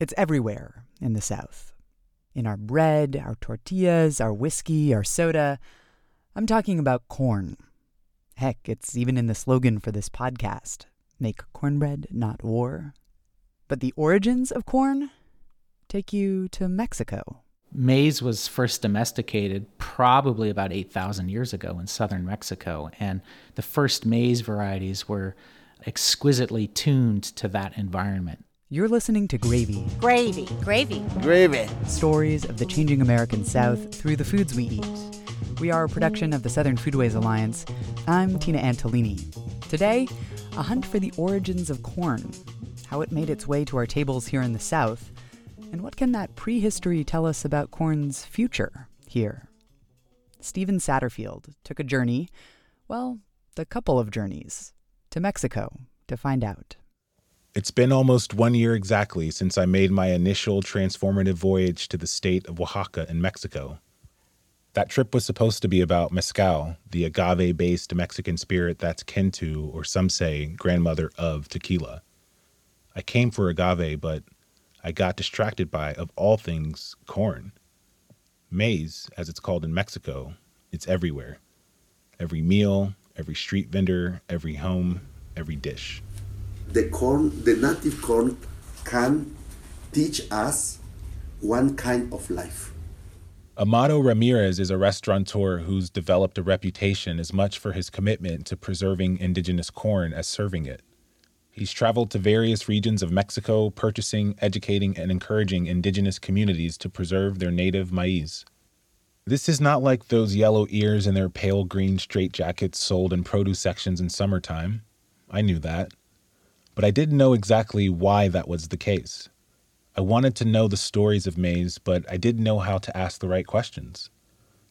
It's everywhere in the South. In our bread, our tortillas, our whiskey, our soda. I'm talking about corn. Heck, it's even in the slogan for this podcast make cornbread, not war. But the origins of corn take you to Mexico. Maize was first domesticated probably about 8,000 years ago in southern Mexico, and the first maize varieties were exquisitely tuned to that environment. You're listening to Gravy. Gravy. Gravy. Gravy. Stories of the changing American South through the foods we eat. We are a production of the Southern Foodways Alliance. I'm Tina Antolini. Today, a hunt for the origins of corn, how it made its way to our tables here in the South, and what can that prehistory tell us about corn's future here? Stephen Satterfield took a journey, well, a couple of journeys, to Mexico to find out. It's been almost one year exactly since I made my initial transformative voyage to the state of Oaxaca in Mexico. That trip was supposed to be about mezcal, the agave based Mexican spirit that's kin to, or some say, grandmother of tequila. I came for agave, but I got distracted by, of all things, corn. Maize, as it's called in Mexico, it's everywhere. Every meal, every street vendor, every home, every dish. The corn, the native corn, can teach us one kind of life. Amado Ramirez is a restaurateur who's developed a reputation as much for his commitment to preserving indigenous corn as serving it. He's traveled to various regions of Mexico, purchasing, educating, and encouraging indigenous communities to preserve their native maize. This is not like those yellow ears and their pale green straitjackets sold in produce sections in summertime. I knew that. But I didn't know exactly why that was the case. I wanted to know the stories of maize, but I didn't know how to ask the right questions.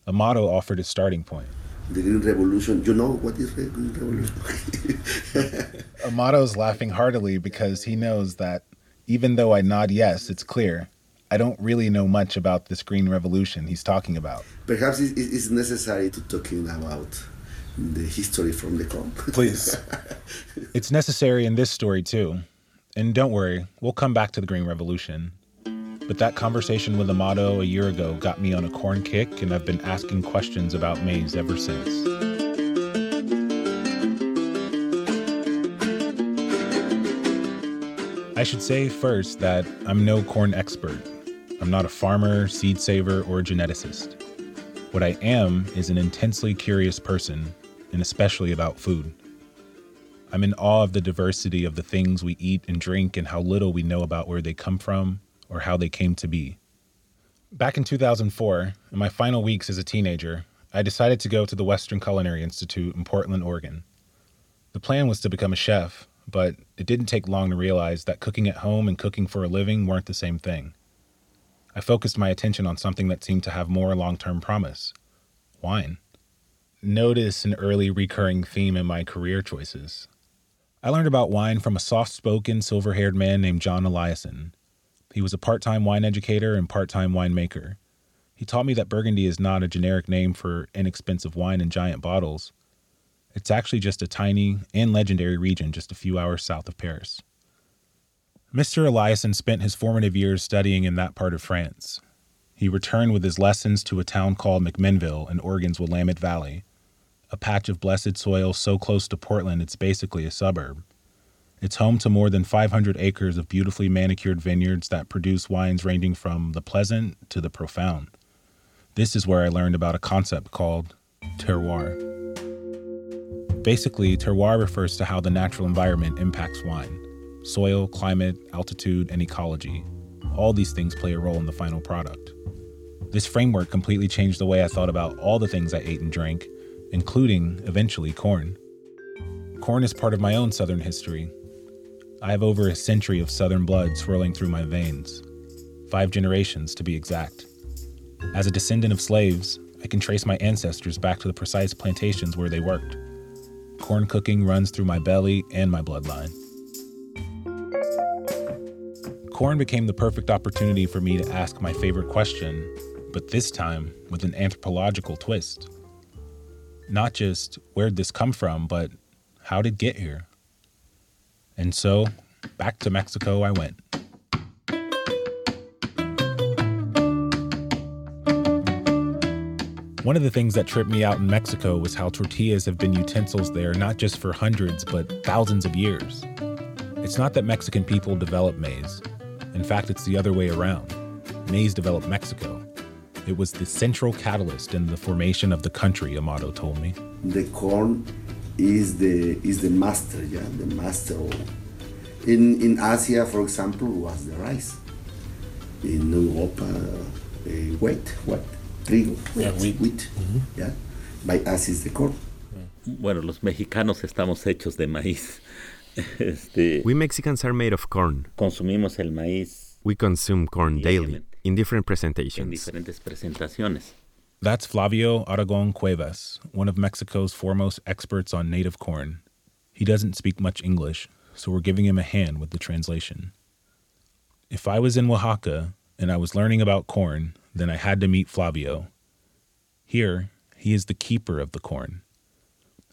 Amado offered a starting point. The Green Revolution, you know what is the Green Revolution? Amado's laughing heartily because he knows that even though I nod yes, it's clear, I don't really know much about this Green Revolution he's talking about. Perhaps it is necessary to talking about the history from the corn. Please. it's necessary in this story too. And don't worry, we'll come back to the Green Revolution. But that conversation with Amado a year ago got me on a corn kick, and I've been asking questions about maize ever since. I should say first that I'm no corn expert. I'm not a farmer, seed saver, or geneticist. What I am is an intensely curious person, and especially about food. I'm in awe of the diversity of the things we eat and drink and how little we know about where they come from or how they came to be. Back in 2004, in my final weeks as a teenager, I decided to go to the Western Culinary Institute in Portland, Oregon. The plan was to become a chef, but it didn't take long to realize that cooking at home and cooking for a living weren't the same thing. I focused my attention on something that seemed to have more long term promise wine. Notice an early recurring theme in my career choices. I learned about wine from a soft spoken, silver haired man named John Eliason. He was a part time wine educator and part time winemaker. He taught me that Burgundy is not a generic name for inexpensive wine in giant bottles. It's actually just a tiny and legendary region just a few hours south of Paris. Mr. Eliason spent his formative years studying in that part of France. He returned with his lessons to a town called McMinnville in Oregon's Willamette Valley a patch of blessed soil so close to Portland it's basically a suburb. It's home to more than 500 acres of beautifully manicured vineyards that produce wines ranging from the pleasant to the profound. This is where I learned about a concept called terroir. Basically, terroir refers to how the natural environment impacts wine soil, climate, altitude, and ecology. All these things play a role in the final product. This framework completely changed the way I thought about all the things I ate and drank including, eventually, corn. Corn is part of my own Southern history. I have over a century of Southern blood swirling through my veins, five generations to be exact. As a descendant of slaves, I can trace my ancestors back to the precise plantations where they worked. Corn cooking runs through my belly and my bloodline. Corn became the perfect opportunity for me to ask my favorite question, but this time with an anthropological twist not just where'd this come from, but how did it get here? And so back to Mexico I went. One of the things that tripped me out in Mexico was how tortillas have been utensils there not just for hundreds, but thousands of years. It's not that Mexican people developed maize. In fact, it's the other way around. Maize developed Mexico. It was the central catalyst in the formation of the country, Amado told me. The corn is the is the master, yeah, the master. In in Asia, for example, was the rice. In Europe, uh, wheat, what? Trigo, yeah, wheat. wheat. Mm-hmm. Yeah, by us is the corn. Bueno, los mexicanos estamos hechos de maíz. Este, we Mexicans are made of corn. Consumimos el maíz. We consume corn daily in different presentations. En diferentes presentaciones. That's Flavio Aragon Cuevas, one of Mexico's foremost experts on native corn. He doesn't speak much English, so we're giving him a hand with the translation. If I was in Oaxaca and I was learning about corn, then I had to meet Flavio. Here, he is the keeper of the corn.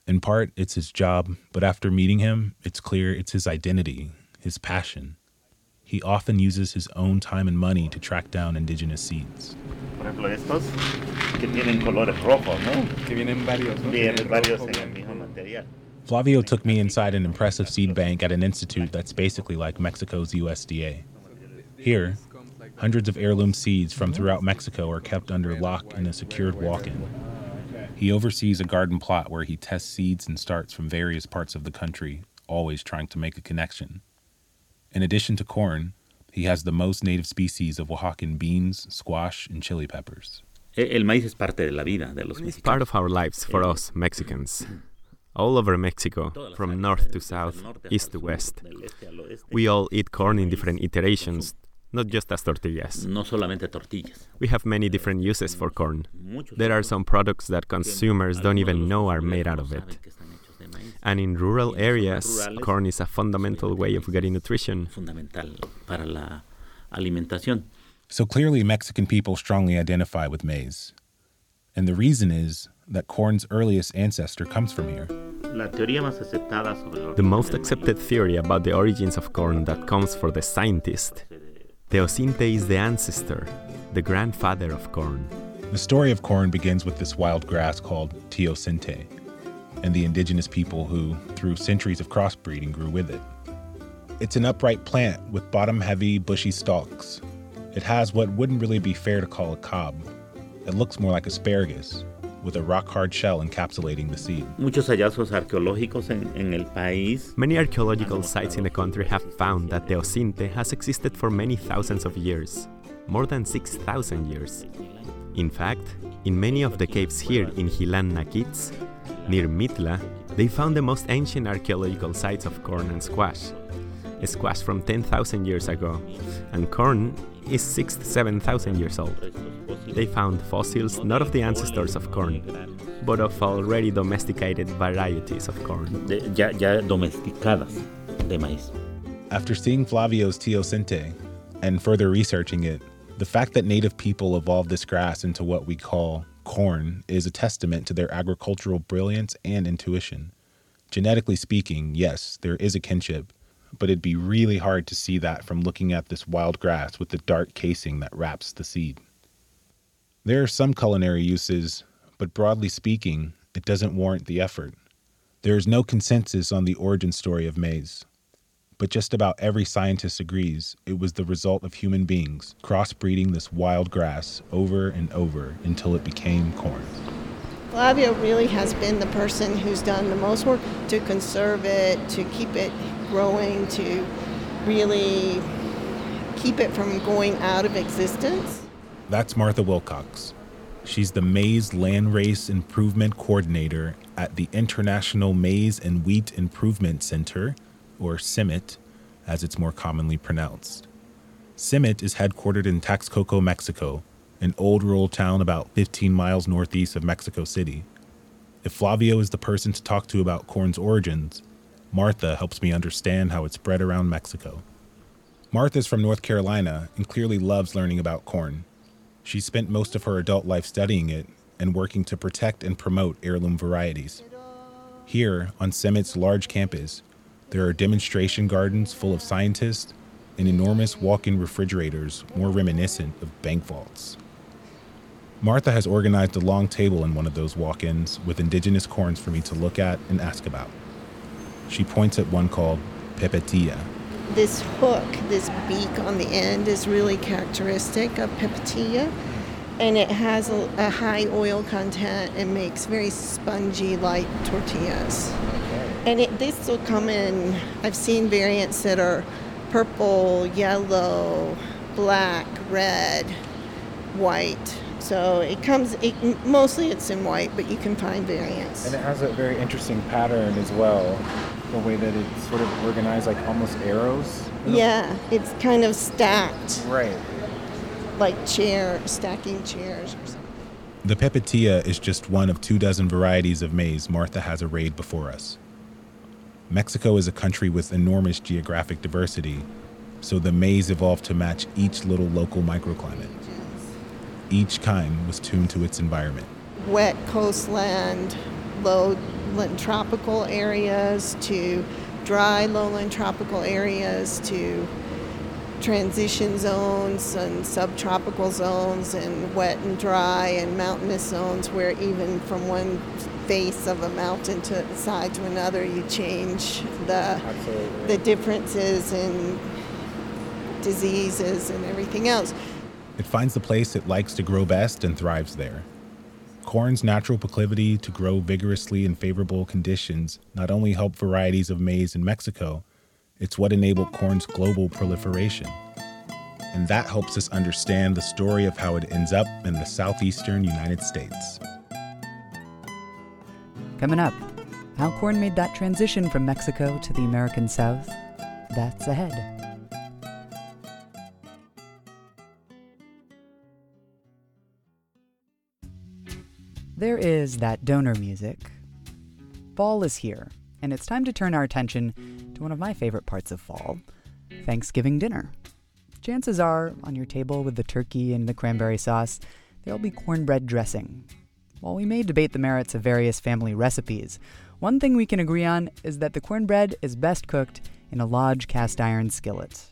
In part, it's his job, but after meeting him, it's clear it's his identity, his passion. He often uses his own time and money to track down indigenous seeds. Por ejemplo, estos que tienen colores rojos, ¿no? Que vienen varios, ¿no? Vienen varios en el mismo material. Flavio took me inside an impressive seed bank at an institute that's basically like Mexico's USDA. Here, hundreds of heirloom seeds from throughout Mexico are kept under lock in a secured walk in. He oversees a garden plot where he tests seeds and starts from various parts of the country, always trying to make a connection. In addition to corn, he has the most native species of Oaxacan beans, squash, and chili peppers. El maíz es parte de la vida de los It's part of our lives for us Mexicans. All over Mexico, from north to south, east to west. We all eat corn in different iterations, not just as tortillas. No solamente tortillas. We have many different uses for corn. There are some products that consumers don't even know are made out of it. And in rural areas, corn is a fundamental way of getting nutrition. Fundamental para la alimentación. So clearly, Mexican people strongly identify with maize. And the reason is that corn's earliest ancestor comes from here. The most accepted theory about the origins of corn that comes for the scientist Teosinte is the ancestor, the grandfather of corn. The story of corn begins with this wild grass called Teosinte and the indigenous people who, through centuries of crossbreeding, grew with it. It's an upright plant with bottom heavy, bushy stalks. It has what wouldn't really be fair to call a cob. It looks more like asparagus, with a rock hard shell encapsulating the seed. Muchos hallazgos arqueológicos en, en el país. Many archaeological sites in the country have found that Teosinte has existed for many thousands of years, more than 6,000 years. In fact, in many of the caves here in Guilá Naquitz, near Mitla, they found the most ancient archaeological sites of corn and squash. A squash from 10,000 years ago, and corn is 6 to 7,000 years old. They found fossils not of the ancestors of corn, but of already domesticated varieties of corn. De, ya, ya domesticadas de maíz. After seeing Flavio's teosinte and further researching it, the fact that native people evolved this grass into what we call corn is a testament to their agricultural brilliance and intuition. Genetically speaking, yes, there is a kinship, but it'd be really hard to see that from looking at this wild grass with the dark casing that wraps the seed. There are some culinary uses, but broadly speaking, it doesn't warrant the effort. There is no consensus on the origin story of maize, but just about every scientist agrees it was the result of human beings crossbreeding this wild grass over and over until it became corn. Flavio really has been the person who's done the most work to conserve it, to keep it growing, to really keep it from going out of existence. That's Martha Wilcox. She's the Maize Landrace Improvement Coordinator at the International Maize and Wheat Improvement Center or CIMMYT, as it's more commonly pronounced. CIMMYT is headquartered in Texcoco, Mexico, an old rural town about 15 miles northeast of Mexico City. If Flavio is the person to talk to about corn's origins, Martha helps me understand how it's spread around Mexico. Martha's from North Carolina and clearly loves learning about corn. She spent most of her adult life studying it and working to protect and promote heirloom varieties. Here, on CIMMYT's large campus, there are demonstration gardens full of scientists and enormous walk in refrigerators more reminiscent of bank vaults. Martha has organized a long table in one of those walk ins with indigenous corns for me to look at and ask about. She points at one called Pepitilla. This hook, this beak on the end, is really characteristic of Pepitilla. And it has a, a high oil content and makes very spongy, light tortillas. And it, this will come in, I've seen variants that are purple, yellow, black, red, white. So it comes, it, mostly it's in white, but you can find variants. And it has a very interesting pattern as well, the way that it's sort of organized like almost arrows. Yeah, it's kind of stacked. Right. Like chair, stacking chairs or something. The pepitilla is just one of two dozen varieties of maize Martha has arrayed before us. Mexico is a country with enormous geographic diversity, so the maize evolved to match each little local microclimate. Each kind was tuned to its environment. Wet coastland, lowland tropical areas to dry lowland tropical areas to transition zones and subtropical zones and wet and dry and mountainous zones where even from one face of a mountain to side to another you change the Absolutely. the differences in diseases and everything else. It finds the place it likes to grow best and thrives there. Corn's natural proclivity to grow vigorously in favorable conditions not only helped varieties of maize in Mexico, it's what enabled corn's global proliferation. And that helps us understand the story of how it ends up in the southeastern United States. Coming up, how corn made that transition from Mexico to the American South. That's ahead. There is that donor music. Fall is here, and it's time to turn our attention to one of my favorite parts of fall Thanksgiving dinner. Chances are, on your table with the turkey and the cranberry sauce, there'll be cornbread dressing. While we may debate the merits of various family recipes, one thing we can agree on is that the cornbread is best cooked in a Lodge cast iron skillet.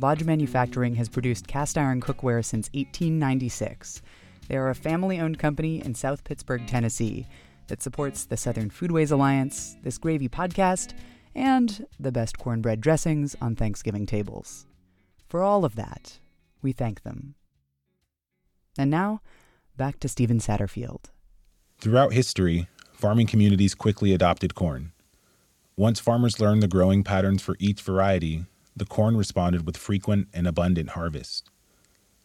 Lodge Manufacturing has produced cast iron cookware since 1896. They are a family owned company in South Pittsburgh, Tennessee, that supports the Southern Foodways Alliance, this gravy podcast, and the best cornbread dressings on Thanksgiving tables. For all of that, we thank them. And now, back to Stephen Satterfield. Throughout history, farming communities quickly adopted corn. Once farmers learned the growing patterns for each variety, the corn responded with frequent and abundant harvests.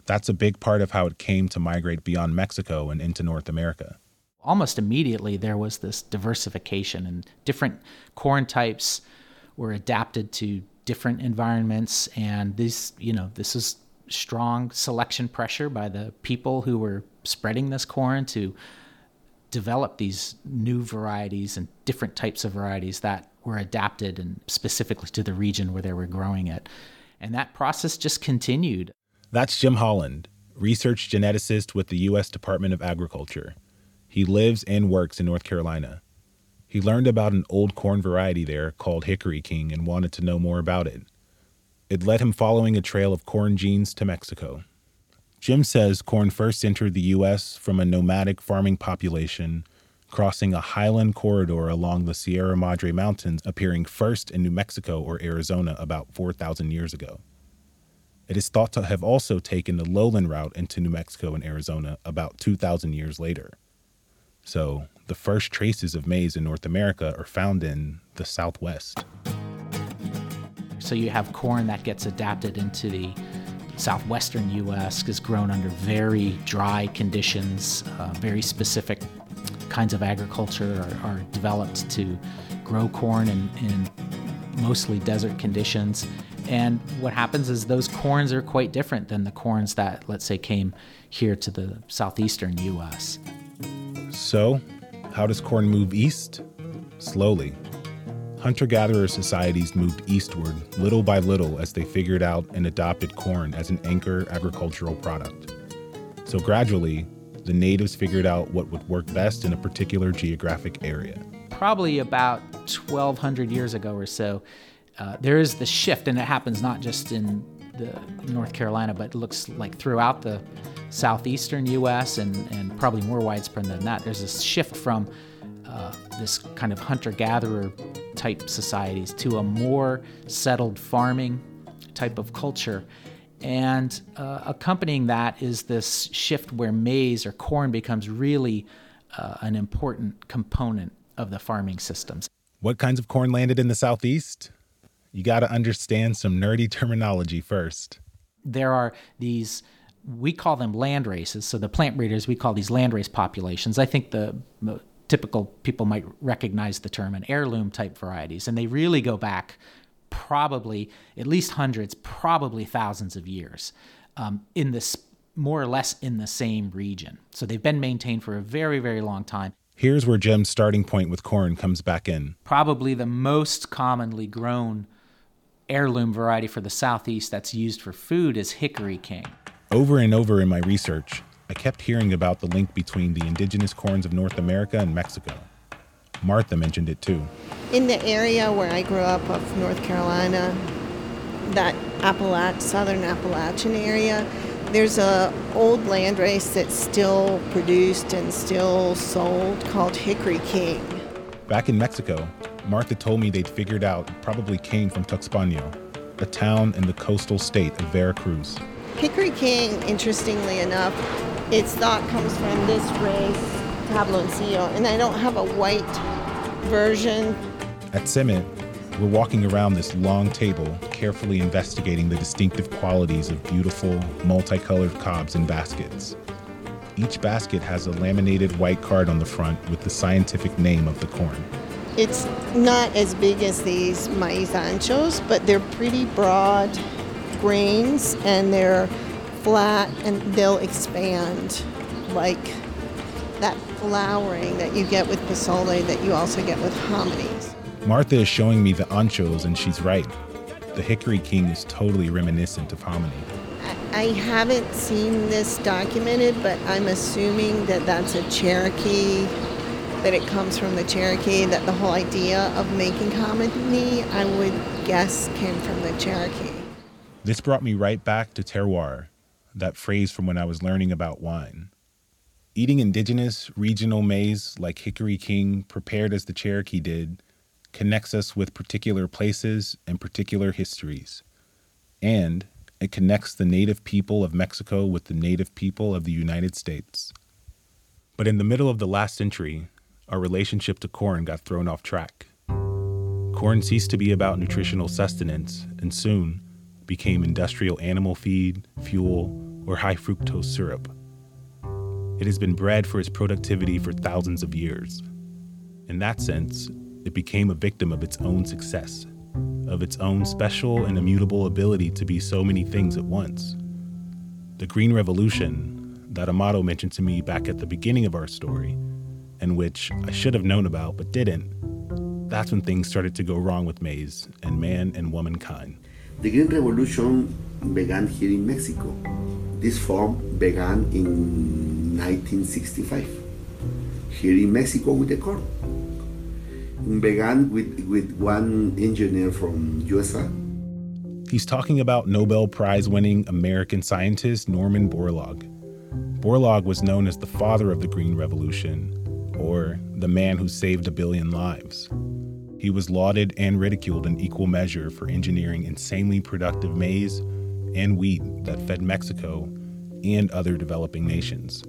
That's a big part of how it came to migrate beyond Mexico and into North America. Almost immediately, there was this diversification, and different corn types were adapted to different environments. And this, you know, this is strong selection pressure by the people who were spreading this corn to develop these new varieties and different types of varieties that were adapted and specifically to the region where they were growing it. And that process just continued. That's Jim Holland, research geneticist with the U.S. Department of Agriculture. He lives and works in North Carolina. He learned about an old corn variety there called Hickory King and wanted to know more about it. It led him following a trail of corn genes to Mexico. Jim says corn first entered the U.S. from a nomadic farming population, crossing a highland corridor along the Sierra Madre Mountains, appearing first in New Mexico or Arizona about 4,000 years ago. It is thought to have also taken the lowland route into New Mexico and Arizona about 2,000 years later. So, the first traces of maize in North America are found in the Southwest. So you have corn that gets adapted into the southwestern U.S. is grown under very dry conditions, uh, very specific kinds of agriculture are, are developed to grow corn in, in mostly desert conditions. And what happens is those corns are quite different than the corns that, let's say, came here to the southeastern U.S. So, how does corn move east? Slowly. Hunter gatherer societies moved eastward little by little as they figured out and adopted corn as an anchor agricultural product. So, gradually, the natives figured out what would work best in a particular geographic area. Probably about 1,200 years ago or so, uh, there is the shift, and it happens not just in the North Carolina, but it looks like throughout the southeastern U.S. and, and probably more widespread than that, there's this shift from uh, this kind of hunter-gatherer type societies to a more settled farming type of culture. And uh, accompanying that is this shift where maize or corn becomes really uh, an important component of the farming systems. What kinds of corn landed in the Southeast? You got to understand some nerdy terminology first. There are these, we call them land races. So the plant breeders, we call these landrace populations. I think the typical people might recognize the term an heirloom type varieties. And they really go back probably at least hundreds, probably thousands of years um, in this more or less in the same region. So they've been maintained for a very, very long time. Here's where Jim's starting point with corn comes back in. Probably the most commonly grown heirloom variety for the Southeast that's used for food is Hickory King. Over and over in my research, I kept hearing about the link between the indigenous corns of North America and Mexico. Martha mentioned it too. In the area where I grew up of North Carolina, that Appalach, southern Appalachian area, there's a old landrace that's still produced and still sold called Hickory King. Back in Mexico, Martha told me they'd figured out it probably came from Tuxpeño, a town in the coastal state of Veracruz. Hickory King, interestingly enough, its thought comes from this race, Tabloncillo, and I don't have a white version. At CIMMYT, we're walking around this long table, carefully investigating the distinctive qualities of beautiful, multicolored cobs and baskets. Each basket has a laminated white card on the front with the scientific name of the corn. It's not as big as these maiz anchos, but they're pretty broad grains and they're flat and they'll expand like that flowering that you get with pozole that you also get with hominies. Martha is showing me the anchos, and she's right. The Hickory King is totally reminiscent of hominy. I haven't seen this documented, but I'm assuming that that's a Cherokee, that it comes from the Cherokee, that the whole idea of making hominy, I would guess, came from the Cherokee. This brought me right back to terroir, that phrase from when I was learning about wine. Eating indigenous, regional maize like Hickory King, prepared as the Cherokee did, connects us with particular places and particular histories. And it connects the native people of Mexico with the native people of the United States. But in the middle of the last century, our relationship to corn got thrown off track. Corn ceased to be about nutritional sustenance and soon became industrial animal feed, fuel, or high fructose syrup. It has been bred for its productivity for thousands of years. In that sense, it became a victim of its own success, of its own special and immutable ability to be so many things at once. The Green Revolution, that Amado mentioned to me back at the beginning of our story, and which I should have known about but didn't, that's when things started to go wrong with maize and man and womankind. The Green Revolution began here in Mexico. This form began in 1965 here in Mexico with the corn began with, with one engineer from USA. He's talking about Nobel Prize winning American scientist Norman Borlaug. Borlaug was known as the father of the Green Revolution, or the man who saved a billion lives. He was lauded and ridiculed in equal measure for engineering insanely productive maize and wheat that fed Mexico and other developing nations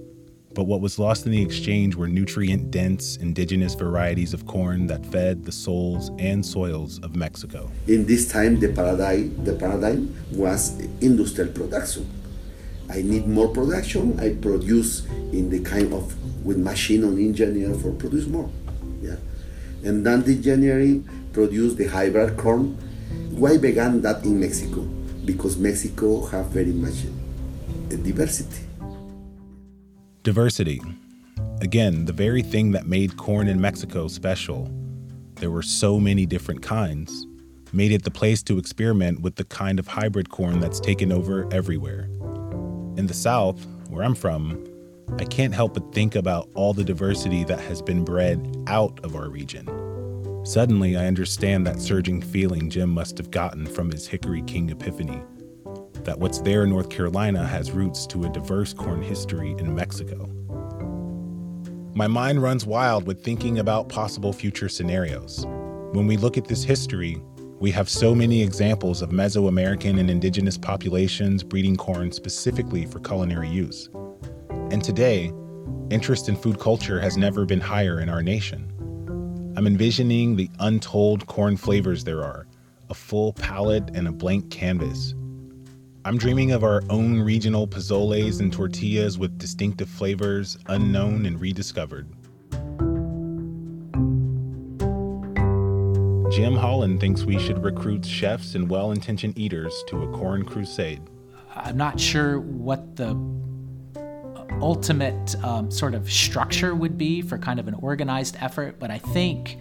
but what was lost in the exchange were nutrient dense indigenous varieties of corn that fed the souls and soils of Mexico. In this time, the paradigm, the paradigm was industrial production. I need more production, I produce in the kind of with machine on engineer for produce more. Yeah. And then the engineering produced the hybrid corn. Why began that in Mexico? Because Mexico have very much diversity Diversity. Again, the very thing that made corn in Mexico special. There were so many different kinds, made it the place to experiment with the kind of hybrid corn that's taken over everywhere. In the South, where I'm from, I can't help but think about all the diversity that has been bred out of our region. Suddenly, I understand that surging feeling Jim must have gotten from his Hickory King epiphany that what's there in North Carolina has roots to a diverse corn history in Mexico. My mind runs wild with thinking about possible future scenarios. When we look at this history, we have so many examples of Mesoamerican and indigenous populations breeding corn specifically for culinary use. And today, interest in food culture has never been higher in our nation. I'm envisioning the untold corn flavors there are, a full palette and a blank canvas. I'm dreaming of our own regional pozoles and tortillas with distinctive flavors, unknown and rediscovered. Jim Holland thinks we should recruit chefs and well intentioned eaters to a corn crusade. I'm not sure what the ultimate um, sort of structure would be for kind of an organized effort, but I think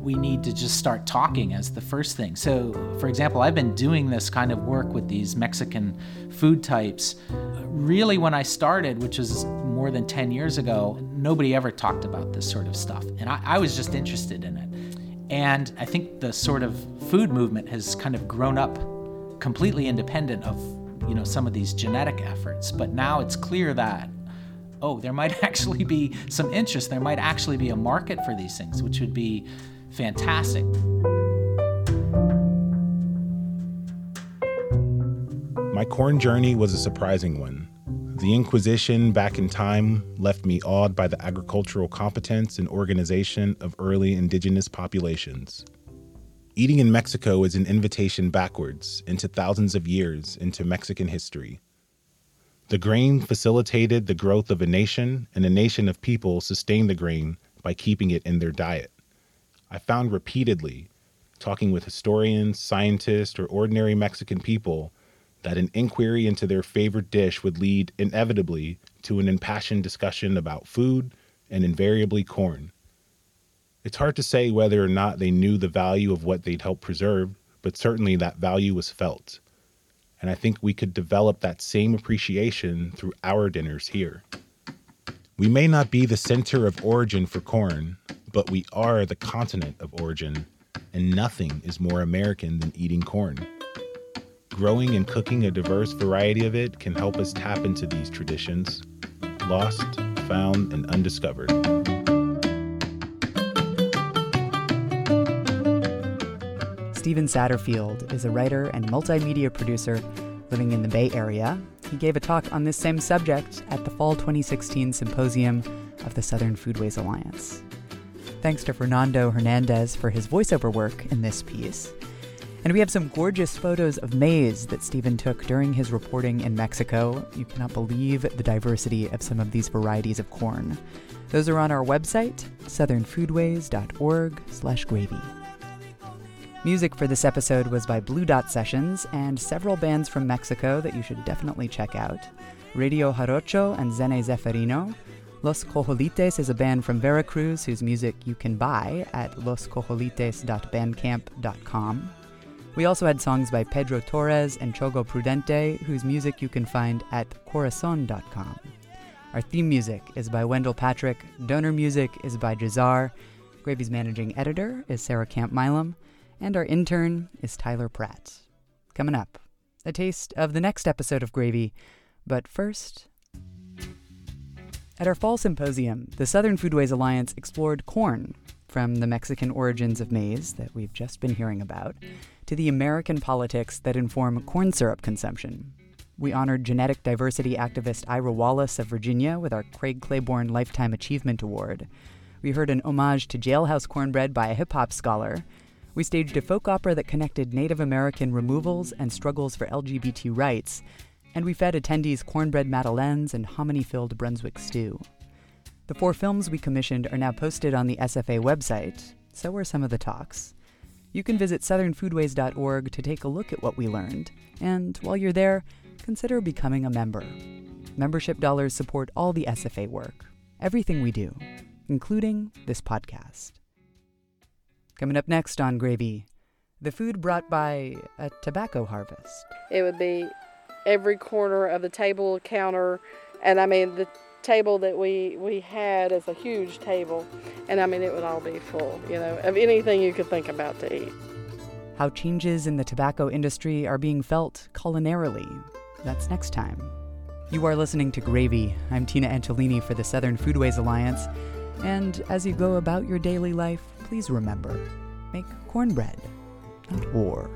we need to just start talking as the first thing. So, for example, I've been doing this kind of work with these Mexican food types. Really, when I started, which was more than 10 years ago, nobody ever talked about this sort of stuff. And I, I was just interested in it. And I think the sort of food movement has kind of grown up completely independent of, you know, some of these genetic efforts. But now it's clear that, oh, there might actually be some interest. There might actually be a market for these things, which would be fantastic. My corn journey was a surprising one. The Inquisition back in time left me awed by the agricultural competence and organization of early indigenous populations. Eating in Mexico is an invitation backwards into thousands of years into Mexican history. The grain facilitated the growth of a nation, and a nation of people sustained the grain by keeping it in their diet. I found repeatedly, talking with historians, scientists, or ordinary Mexican people, that an inquiry into their favorite dish would lead inevitably to an impassioned discussion about food and invariably corn. It's hard to say whether or not they knew the value of what they'd helped preserve, but certainly that value was felt. And I think we could develop that same appreciation through our dinners here. We may not be the center of origin for corn, but we are the continent of origin, and nothing is more American than eating corn. Growing and cooking a diverse variety of it can help us tap into these traditions, lost, found, and undiscovered. Stephen Satterfield is a writer and multimedia producer living in the Bay Area. He gave a talk on this same subject at the Fall 2016 Symposium of the Southern Foodways Alliance. Thanks to Fernando Hernandez for his voiceover work in this piece. And we have some gorgeous photos of maize that Stephen took during his reporting in Mexico. You cannot believe the diversity of some of these varieties of corn. Those are on our website, southernfoodways.org/gravy. Music for this episode was by Blue Dot Sessions and several bands from Mexico that you should definitely check out Radio Jarocho and Zene Zeferino. Los Cojolites is a band from Veracruz whose music you can buy at loscojolites.bandcamp.com. We also had songs by Pedro Torres and Chogo Prudente, whose music you can find at corazon.com. Our theme music is by Wendell Patrick, donor music is by Jazar, Gravy's managing editor is Sarah Camp Milam, and our intern is Tyler Pratt. Coming up, a taste of the next episode of Gravy, but first. At our fall symposium, the Southern Foodways Alliance explored corn, from the Mexican origins of maize that we've just been hearing about, to the American politics that inform corn syrup consumption. We honored genetic diversity activist Ira Wallace of Virginia with our Craig Claiborne Lifetime Achievement Award. We heard an homage to jailhouse cornbread by a hip hop scholar, we staged a folk opera that connected Native American removals and struggles for LGBT rights, and we fed attendees cornbread madeleines and hominy filled Brunswick stew. The four films we commissioned are now posted on the SFA website, so are some of the talks. You can visit southernfoodways.org to take a look at what we learned, and while you're there, consider becoming a member. Membership dollars support all the SFA work, everything we do, including this podcast. Coming up next on Gravy, the food brought by a tobacco harvest. It would be every corner of the table counter, and I mean the table that we we had is a huge table, and I mean it would all be full, you know, of anything you could think about to eat. how changes in the tobacco industry are being felt culinarily. That's next time. You are listening to Gravy. I'm Tina Antolini for the Southern Foodways Alliance. And as you go about your daily life, please remember make cornbread, not war.